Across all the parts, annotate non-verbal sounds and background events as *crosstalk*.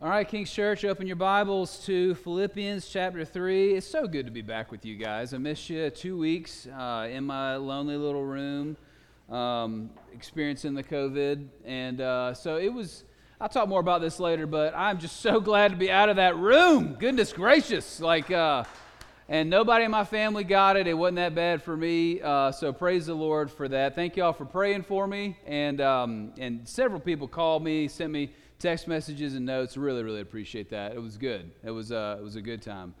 All right, King's Church, open your Bibles to Philippians chapter 3. It's so good to be back with you guys. I missed you two weeks uh, in my lonely little room, um, experiencing the COVID. And uh, so it was, I'll talk more about this later, but I'm just so *laughs* glad to be out of that room. Goodness gracious. Like, uh, and nobody in my family got it. It wasn't that bad for me. Uh, so praise the Lord for that. Thank y'all for praying for me. And, um, and several people called me, sent me text messages and notes. Really, really appreciate that. It was good. It was, uh, it was a good time.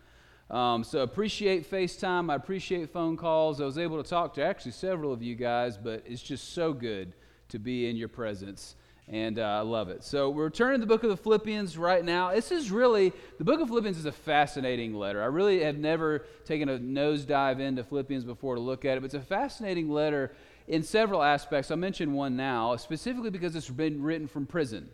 Um, so appreciate FaceTime. I appreciate phone calls. I was able to talk to actually several of you guys, but it's just so good to be in your presence. And uh, I love it. So we're turning to the book of the Philippians right now. This is really, the book of Philippians is a fascinating letter. I really have never taken a nosedive into Philippians before to look at it, but it's a fascinating letter in several aspects. I'll mention one now, specifically because it's been written from prison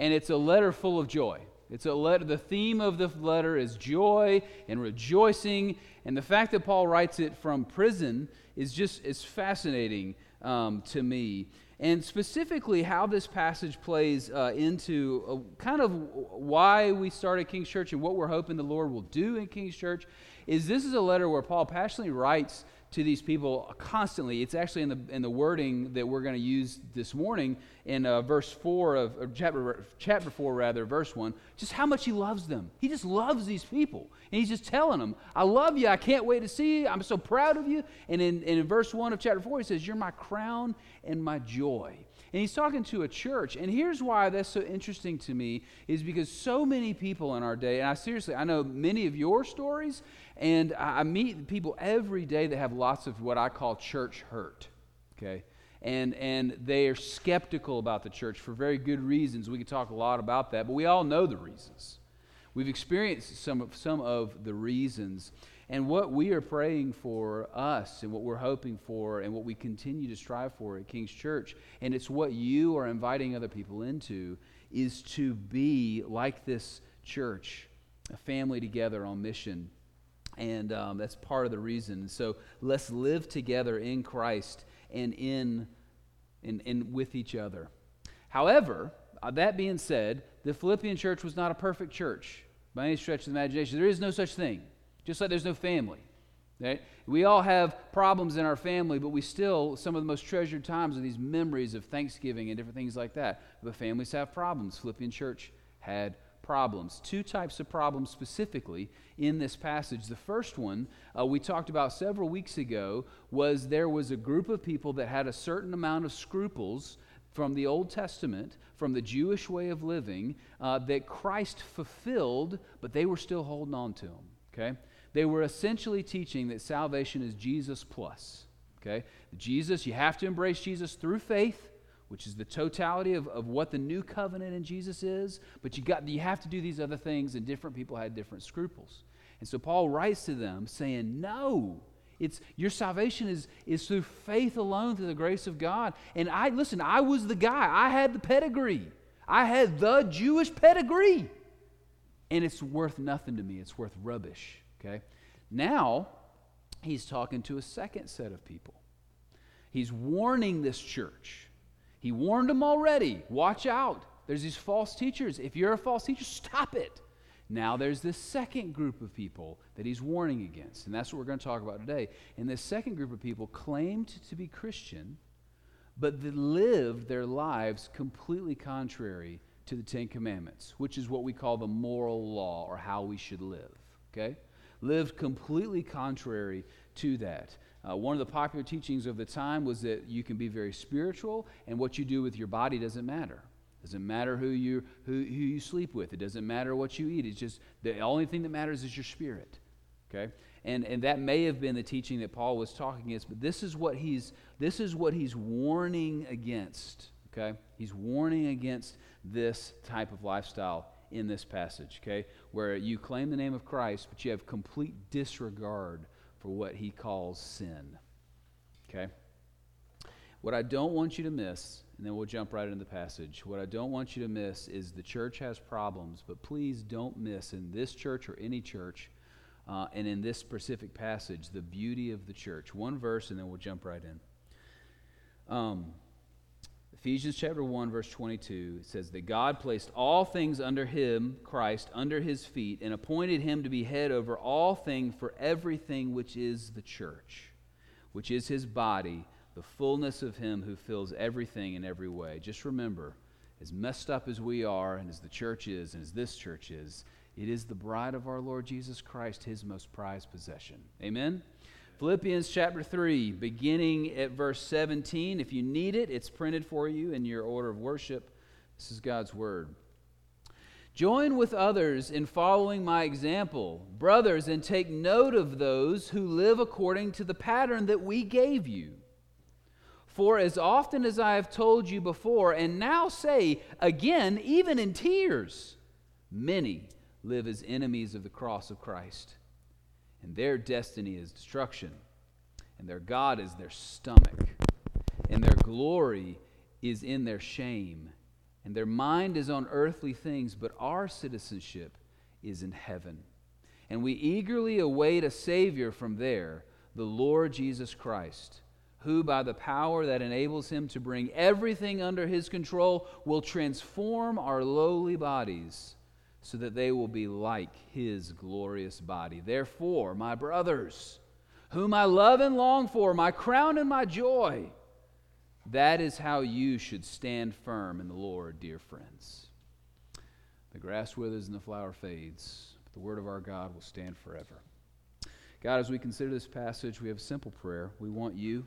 and it's a letter full of joy. It's a letter, the theme of the letter is joy and rejoicing. And the fact that Paul writes it from prison is just is fascinating um, to me. And specifically, how this passage plays uh, into uh, kind of why we started King's Church and what we're hoping the Lord will do in King's Church is this is a letter where Paul passionately writes to these people constantly. It's actually in the, in the wording that we're going to use this morning in uh, verse 4 of chapter, chapter 4, rather, verse 1, just how much he loves them. He just loves these people. And he's just telling them, I love you. I can't wait to see you. I'm so proud of you. And in, and in verse 1 of chapter 4, he says, You're my crown and my joy. And he's talking to a church. And here's why that's so interesting to me is because so many people in our day, and I seriously, I know many of your stories, and I meet people every day that have lots of what I call church hurt. Okay? And, and they are skeptical about the church for very good reasons. We could talk a lot about that, but we all know the reasons. We've experienced some of, some of the reasons. And what we are praying for us and what we're hoping for and what we continue to strive for at King's Church, and it's what you are inviting other people into, is to be like this church, a family together on mission. And um, that's part of the reason. So let's live together in Christ and in, in, in with each other. However, uh, that being said, the Philippian church was not a perfect church by any stretch of the imagination. There is no such thing. Just like there's no family. Right? We all have problems in our family, but we still, some of the most treasured times are these memories of Thanksgiving and different things like that. But families have problems. Philippian church had problems. Two types of problems specifically in this passage. The first one uh, we talked about several weeks ago was there was a group of people that had a certain amount of scruples from the Old Testament, from the Jewish way of living, uh, that Christ fulfilled, but they were still holding on to them. Okay? They were essentially teaching that salvation is Jesus plus. Okay? Jesus, you have to embrace Jesus through faith, which is the totality of, of what the new covenant in Jesus is, but you, got, you have to do these other things, and different people had different scruples. And so Paul writes to them saying, No, it's your salvation is, is through faith alone, through the grace of God. And I listen, I was the guy. I had the pedigree. I had the Jewish pedigree. And it's worth nothing to me. It's worth rubbish. Okay? Now, he's talking to a second set of people. He's warning this church. He warned them already. Watch out. There's these false teachers. If you're a false teacher, stop it. Now there's this second group of people that he's warning against, and that's what we're going to talk about today. And this second group of people claimed to be Christian, but they lived their lives completely contrary to the Ten Commandments, which is what we call the moral law or how we should live. Okay? lived completely contrary to that. Uh, one of the popular teachings of the time was that you can be very spiritual, and what you do with your body doesn't matter. It doesn't matter who you who, who you sleep with. It doesn't matter what you eat. It's just the only thing that matters is your spirit. Okay, and and that may have been the teaching that Paul was talking against, but this is what he's this is what he's warning against. Okay, he's warning against this type of lifestyle in this passage, okay? Where you claim the name of Christ, but you have complete disregard for what he calls sin, okay? What I don't want you to miss, and then we'll jump right into the passage. What I don't want you to miss is the church has problems, but please don't miss in this church or any church, uh, and in this specific passage, the beauty of the church. One verse, and then we'll jump right in. Um, Ephesians chapter 1 verse 22 says that God placed all things under him Christ under his feet and appointed him to be head over all things for everything which is the church which is his body the fullness of him who fills everything in every way. Just remember as messed up as we are and as the church is and as this church is it is the bride of our Lord Jesus Christ his most prized possession. Amen Philippians chapter 3, beginning at verse 17. If you need it, it's printed for you in your order of worship. This is God's word. Join with others in following my example, brothers, and take note of those who live according to the pattern that we gave you. For as often as I have told you before, and now say again, even in tears, many live as enemies of the cross of Christ and their destiny is destruction, and their God is their stomach, and their glory is in their shame, and their mind is on earthly things, but our citizenship is in heaven. And we eagerly await a Savior from there, the Lord Jesus Christ, who, by the power that enables him to bring everything under his control, will transform our lowly bodies so that they will be like his glorious body. Therefore, my brothers, whom I love and long for, my crown and my joy, that is how you should stand firm in the Lord, dear friends. The grass withers and the flower fades, but the word of our God will stand forever. God, as we consider this passage, we have a simple prayer. We want you.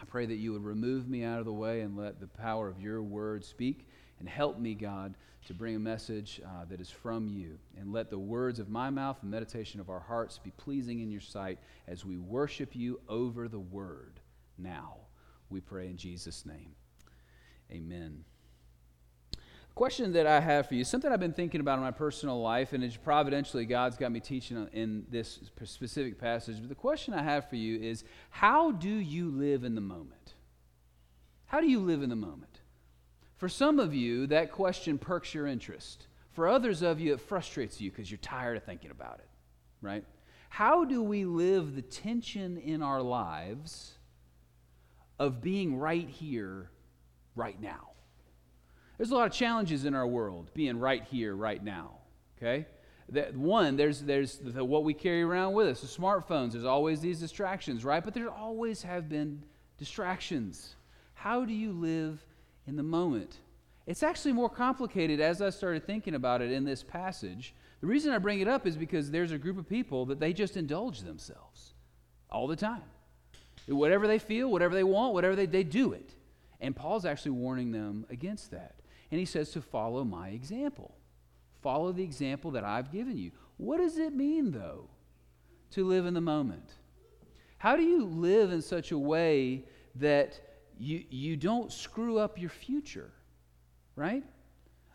I pray that you would remove me out of the way and let the power of your word speak and help me, God, to bring a message uh, that is from you. And let the words of my mouth and meditation of our hearts be pleasing in your sight as we worship you over the word. Now, we pray in Jesus' name. Amen. The question that I have for you, something I've been thinking about in my personal life, and it's providentially God's got me teaching in this specific passage. But the question I have for you is how do you live in the moment? How do you live in the moment? For some of you, that question perks your interest. For others of you, it frustrates you because you're tired of thinking about it, right? How do we live the tension in our lives of being right here, right now? There's a lot of challenges in our world being right here, right now, okay? That one, there's, there's the, what we carry around with us, the smartphones. There's always these distractions, right? But there always have been distractions. How do you live in the moment. It's actually more complicated as I started thinking about it in this passage. The reason I bring it up is because there's a group of people that they just indulge themselves all the time. Whatever they feel, whatever they want, whatever they, they do it. And Paul's actually warning them against that. And he says to follow my example. Follow the example that I've given you. What does it mean, though, to live in the moment? How do you live in such a way that you, you don't screw up your future, right?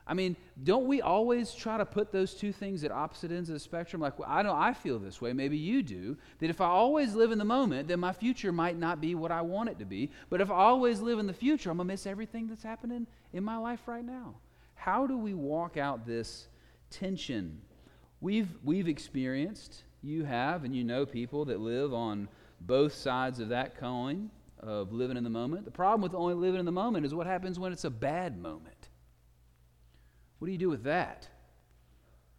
I mean, don't we always try to put those two things at opposite ends of the spectrum? Like, well, I know I feel this way, maybe you do, that if I always live in the moment, then my future might not be what I want it to be. But if I always live in the future, I'm going to miss everything that's happening in my life right now. How do we walk out this tension? We've, we've experienced, you have, and you know people that live on both sides of that coin of living in the moment. The problem with only living in the moment is what happens when it's a bad moment. What do you do with that?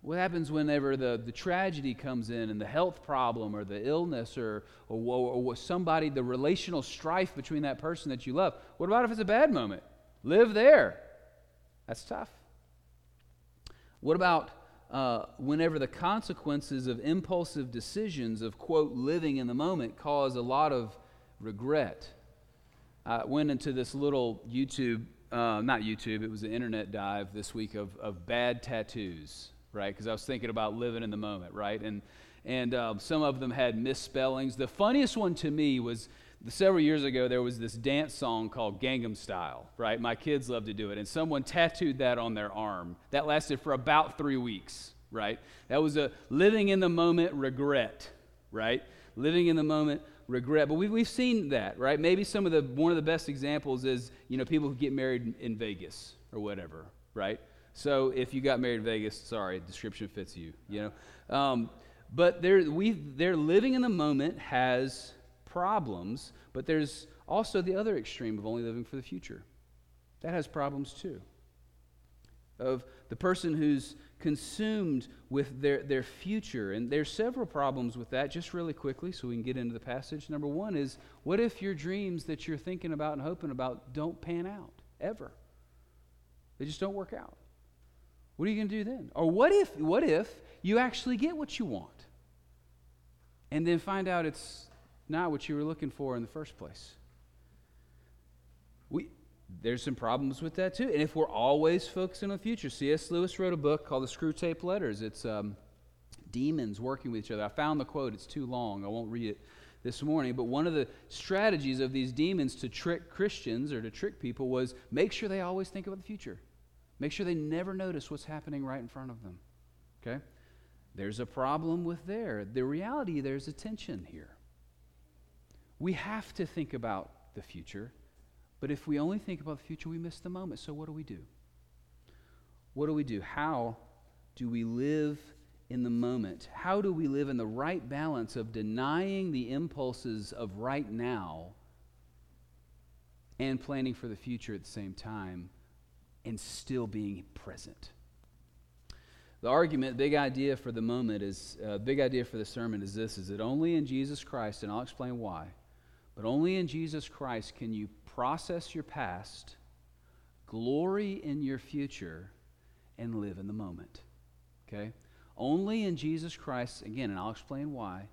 What happens whenever the, the tragedy comes in and the health problem or the illness or, or, or, or somebody, the relational strife between that person that you love? What about if it's a bad moment? Live there. That's tough. What about uh, whenever the consequences of impulsive decisions of, quote, living in the moment cause a lot of regret. I went into this little YouTube, uh, not YouTube, it was an internet dive this week of, of bad tattoos, right? Because I was thinking about living in the moment, right? And, and um, some of them had misspellings. The funniest one to me was several years ago, there was this dance song called Gangnam Style, right? My kids love to do it. And someone tattooed that on their arm. That lasted for about three weeks, right? That was a living in the moment regret, right? Living in the moment regret. But we've, we've seen that, right? Maybe some of the one of the best examples is you know people who get married in Vegas or whatever, right? So if you got married in Vegas, sorry, description fits you, you know. Um, but they're, we, they're living in the moment has problems, but there's also the other extreme of only living for the future. that has problems too. Of the person who's consumed with their, their future. And there's several problems with that, just really quickly, so we can get into the passage. Number one is what if your dreams that you're thinking about and hoping about don't pan out ever? They just don't work out. What are you going to do then? Or what if, what if you actually get what you want and then find out it's not what you were looking for in the first place? There's some problems with that too. And if we're always focusing on the future, C.S. Lewis wrote a book called The Screwtape Letters. It's um, demons working with each other. I found the quote, it's too long. I won't read it this morning. But one of the strategies of these demons to trick Christians or to trick people was make sure they always think about the future. Make sure they never notice what's happening right in front of them. Okay? There's a problem with there. The reality, there's a tension here. We have to think about the future but if we only think about the future, we miss the moment. So what do we do? What do we do? How do we live in the moment? How do we live in the right balance of denying the impulses of right now and planning for the future at the same time and still being present? The argument, big idea for the moment is, uh, big idea for the sermon is this, is that only in Jesus Christ, and I'll explain why, but only in Jesus Christ can you process your past, glory in your future, and live in the moment. Okay? Only in Jesus Christ, again, and I'll explain why,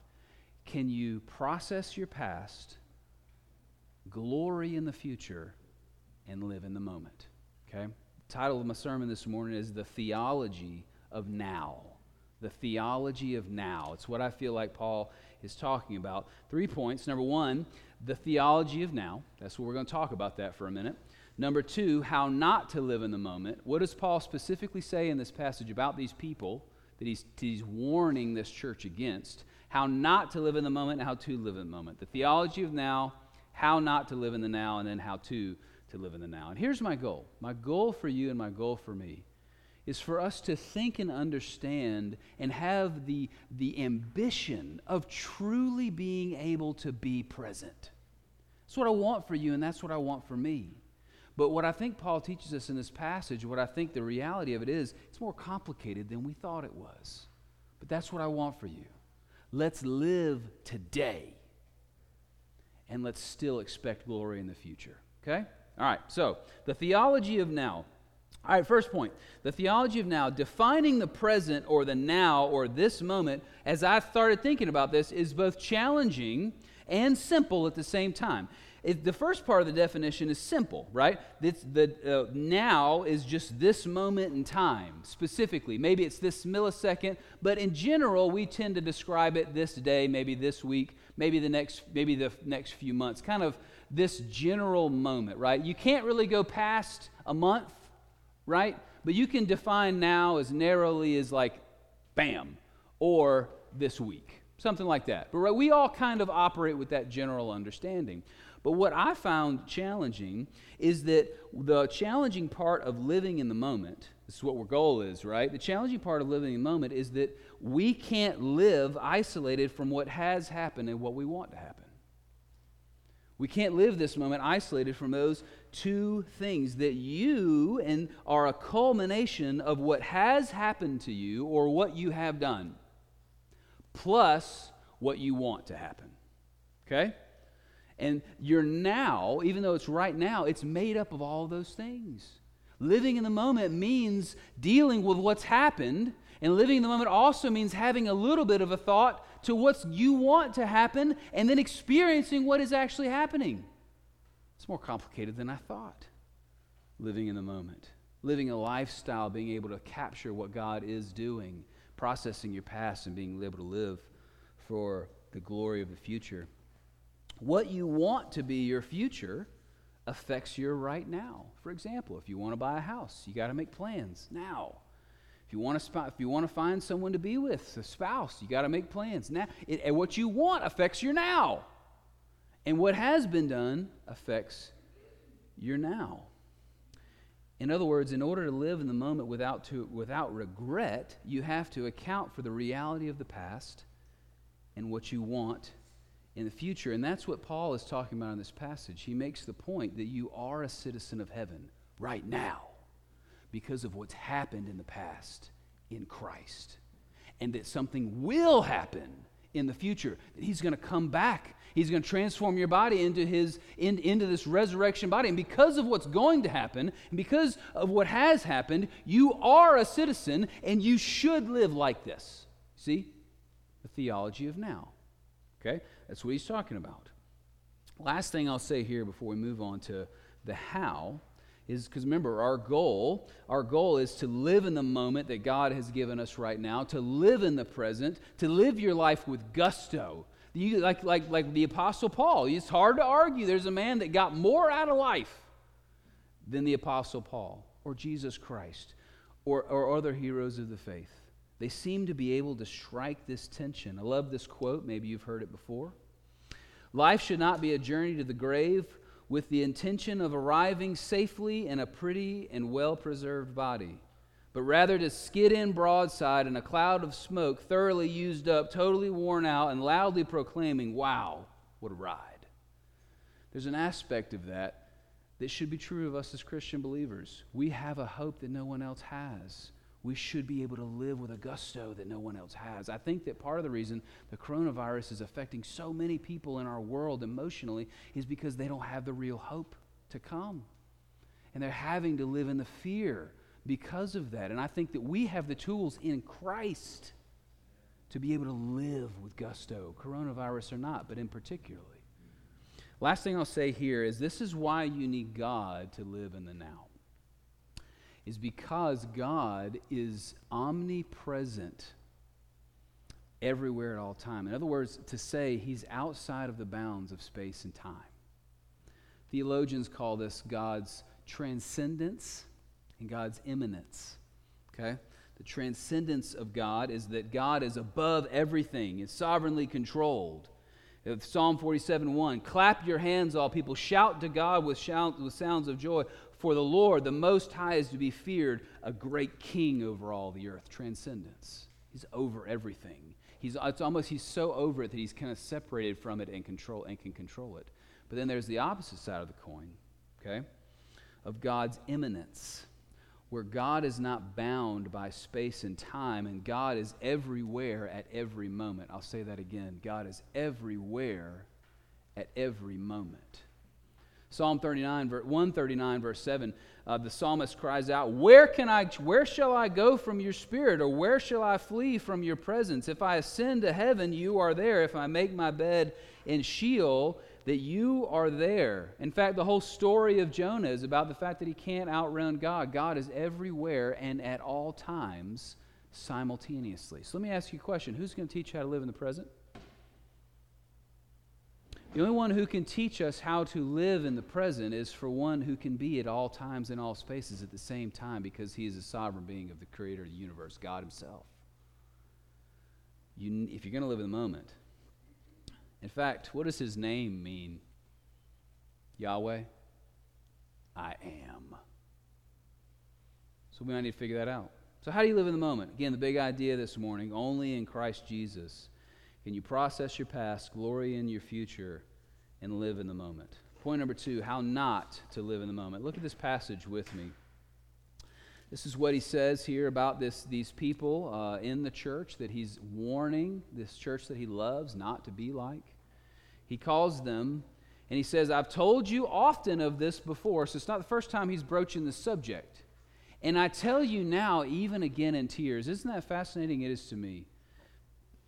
can you process your past, glory in the future, and live in the moment. Okay? The title of my sermon this morning is The Theology of Now. The theology of now. It's what I feel like Paul is talking about. Three points. Number one, the theology of now. That's what we're going to talk about that for a minute. Number two, how not to live in the moment. What does Paul specifically say in this passage about these people that he's, he's warning this church against? How not to live in the moment and how to live in the moment. The theology of now, how not to live in the now, and then how to to live in the now. And here's my goal. My goal for you and my goal for me is for us to think and understand and have the, the ambition of truly being able to be present. That's what I want for you, and that's what I want for me. But what I think Paul teaches us in this passage, what I think the reality of it is, it's more complicated than we thought it was. But that's what I want for you. Let's live today, and let's still expect glory in the future. Okay? All right, so the theology of now. All right, first point the theology of now, defining the present or the now or this moment, as I started thinking about this, is both challenging and simple at the same time. It, the first part of the definition is simple, right? It's the uh, now is just this moment in time, specifically. Maybe it's this millisecond, but in general, we tend to describe it this day, maybe this week, maybe the next, maybe the next few months. Kind of this general moment, right? You can't really go past a month right? But you can define now as narrowly as like bam or this week, something like that. But right, we all kind of operate with that general understanding. But what I found challenging is that the challenging part of living in the moment, this is what our goal is, right? The challenging part of living in the moment is that we can't live isolated from what has happened and what we want to happen. We can't live this moment isolated from those two things that you and are a culmination of what has happened to you or what you have done, plus what you want to happen. Okay? And your now, even though it's right now, it's made up of all those things. Living in the moment means dealing with what's happened, and living in the moment also means having a little bit of a thought to what you want to happen and then experiencing what is actually happening. It's more complicated than I thought. Living in the moment, living a lifestyle, being able to capture what God is doing, processing your past, and being able to live for the glory of the future. What you want to be your future affects your right now. For example, if you want to buy a house, you got to make plans now. If you want to spot, if you want to find someone to be with, a spouse, you got to make plans now. It, and what you want affects your now. And what has been done affects your now. In other words, in order to live in the moment without, to, without regret, you have to account for the reality of the past and what you want in the future. And that's what Paul is talking about in this passage. He makes the point that you are a citizen of heaven right now because of what's happened in the past in Christ. And that something will happen in the future, that He's going to come back. He's going to transform your body into, his, in, into this resurrection body. And because of what's going to happen, and because of what has happened, you are a citizen and you should live like this. See? The theology of now. Okay? That's what he's talking about. Last thing I'll say here before we move on to the how is because remember our goal our goal is to live in the moment that god has given us right now to live in the present to live your life with gusto you, like, like, like the apostle paul it's hard to argue there's a man that got more out of life than the apostle paul or jesus christ or, or other heroes of the faith. They seem to be able to strike this tension. I love this quote. Maybe you've heard it before. Life should not be a journey to the grave with the intention of arriving safely in a pretty and well preserved body, but rather to skid in broadside in a cloud of smoke, thoroughly used up, totally worn out, and loudly proclaiming, Wow, what a ride. There's an aspect of that that should be true of us as Christian believers. We have a hope that no one else has we should be able to live with a gusto that no one else has. I think that part of the reason the coronavirus is affecting so many people in our world emotionally is because they don't have the real hope to come. And they're having to live in the fear because of that. And I think that we have the tools in Christ to be able to live with gusto, coronavirus or not, but in particularly. Last thing I'll say here is this is why you need God to live in the now is because God is omnipresent everywhere at all time. In other words, to say he's outside of the bounds of space and time. Theologians call this God's transcendence and God's immanence. Okay? The transcendence of God is that God is above everything, is sovereignly controlled. Psalm 47 1 Clap your hands, all people. Shout to God with, shout, with sounds of joy. For the Lord, the Most High, is to be feared, a great king over all the earth. Transcendence. He's over everything. He's, it's almost he's so over it that he's kind of separated from it and control and can control it. But then there's the opposite side of the coin, okay, of God's immanence, where God is not bound by space and time, and God is everywhere at every moment. I'll say that again. God is everywhere at every moment. Psalm 39, 139, verse 7, uh, the psalmist cries out, where, can I, where shall I go from your spirit, or where shall I flee from your presence? If I ascend to heaven, you are there. If I make my bed in Sheol, that you are there. In fact, the whole story of Jonah is about the fact that he can't outrun God. God is everywhere and at all times simultaneously. So let me ask you a question Who's going to teach you how to live in the present? The only one who can teach us how to live in the present is for one who can be at all times in all spaces at the same time because he is a sovereign being of the creator of the universe, God himself. You, if you're going to live in the moment, in fact, what does his name mean? Yahweh? I am. So we might need to figure that out. So, how do you live in the moment? Again, the big idea this morning only in Christ Jesus can you process your past, glory in your future, and live in the moment? Point number two how not to live in the moment. Look at this passage with me. This is what he says here about this, these people uh, in the church that he's warning this church that he loves not to be like. He calls them and he says, I've told you often of this before, so it's not the first time he's broaching the subject. And I tell you now, even again in tears. Isn't that fascinating? It is to me.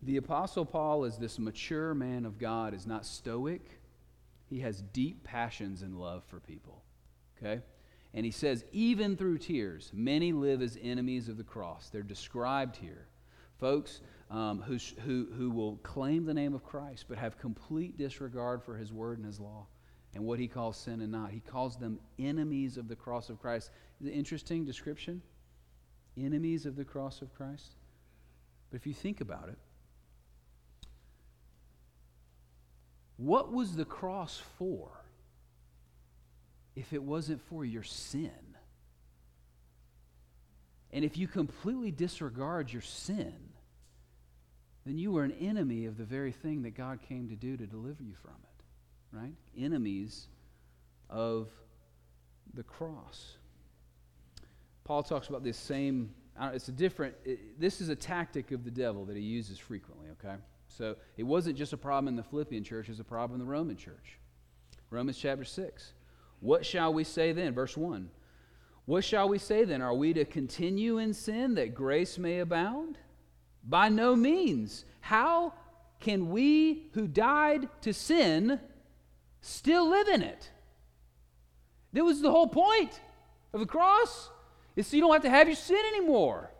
The Apostle Paul is this mature man of God, is not stoic. He has deep passions and love for people. Okay? And he says, even through tears, many live as enemies of the cross. They're described here. Folks um, who, who, who will claim the name of Christ, but have complete disregard for his word and his law and what he calls sin and not. He calls them enemies of the cross of Christ. Is it interesting description? Enemies of the cross of Christ. But if you think about it, What was the cross for if it wasn't for your sin? And if you completely disregard your sin, then you were an enemy of the very thing that God came to do to deliver you from it. Right? Enemies of the cross. Paul talks about this same, it's a different, it, this is a tactic of the devil that he uses frequently, okay? So it wasn't just a problem in the Philippian church, it was a problem in the Roman church. Romans chapter 6. What shall we say then? Verse 1. What shall we say then? Are we to continue in sin that grace may abound? By no means. How can we who died to sin still live in it? That was the whole point of the cross. Is so you don't have to have your sin anymore.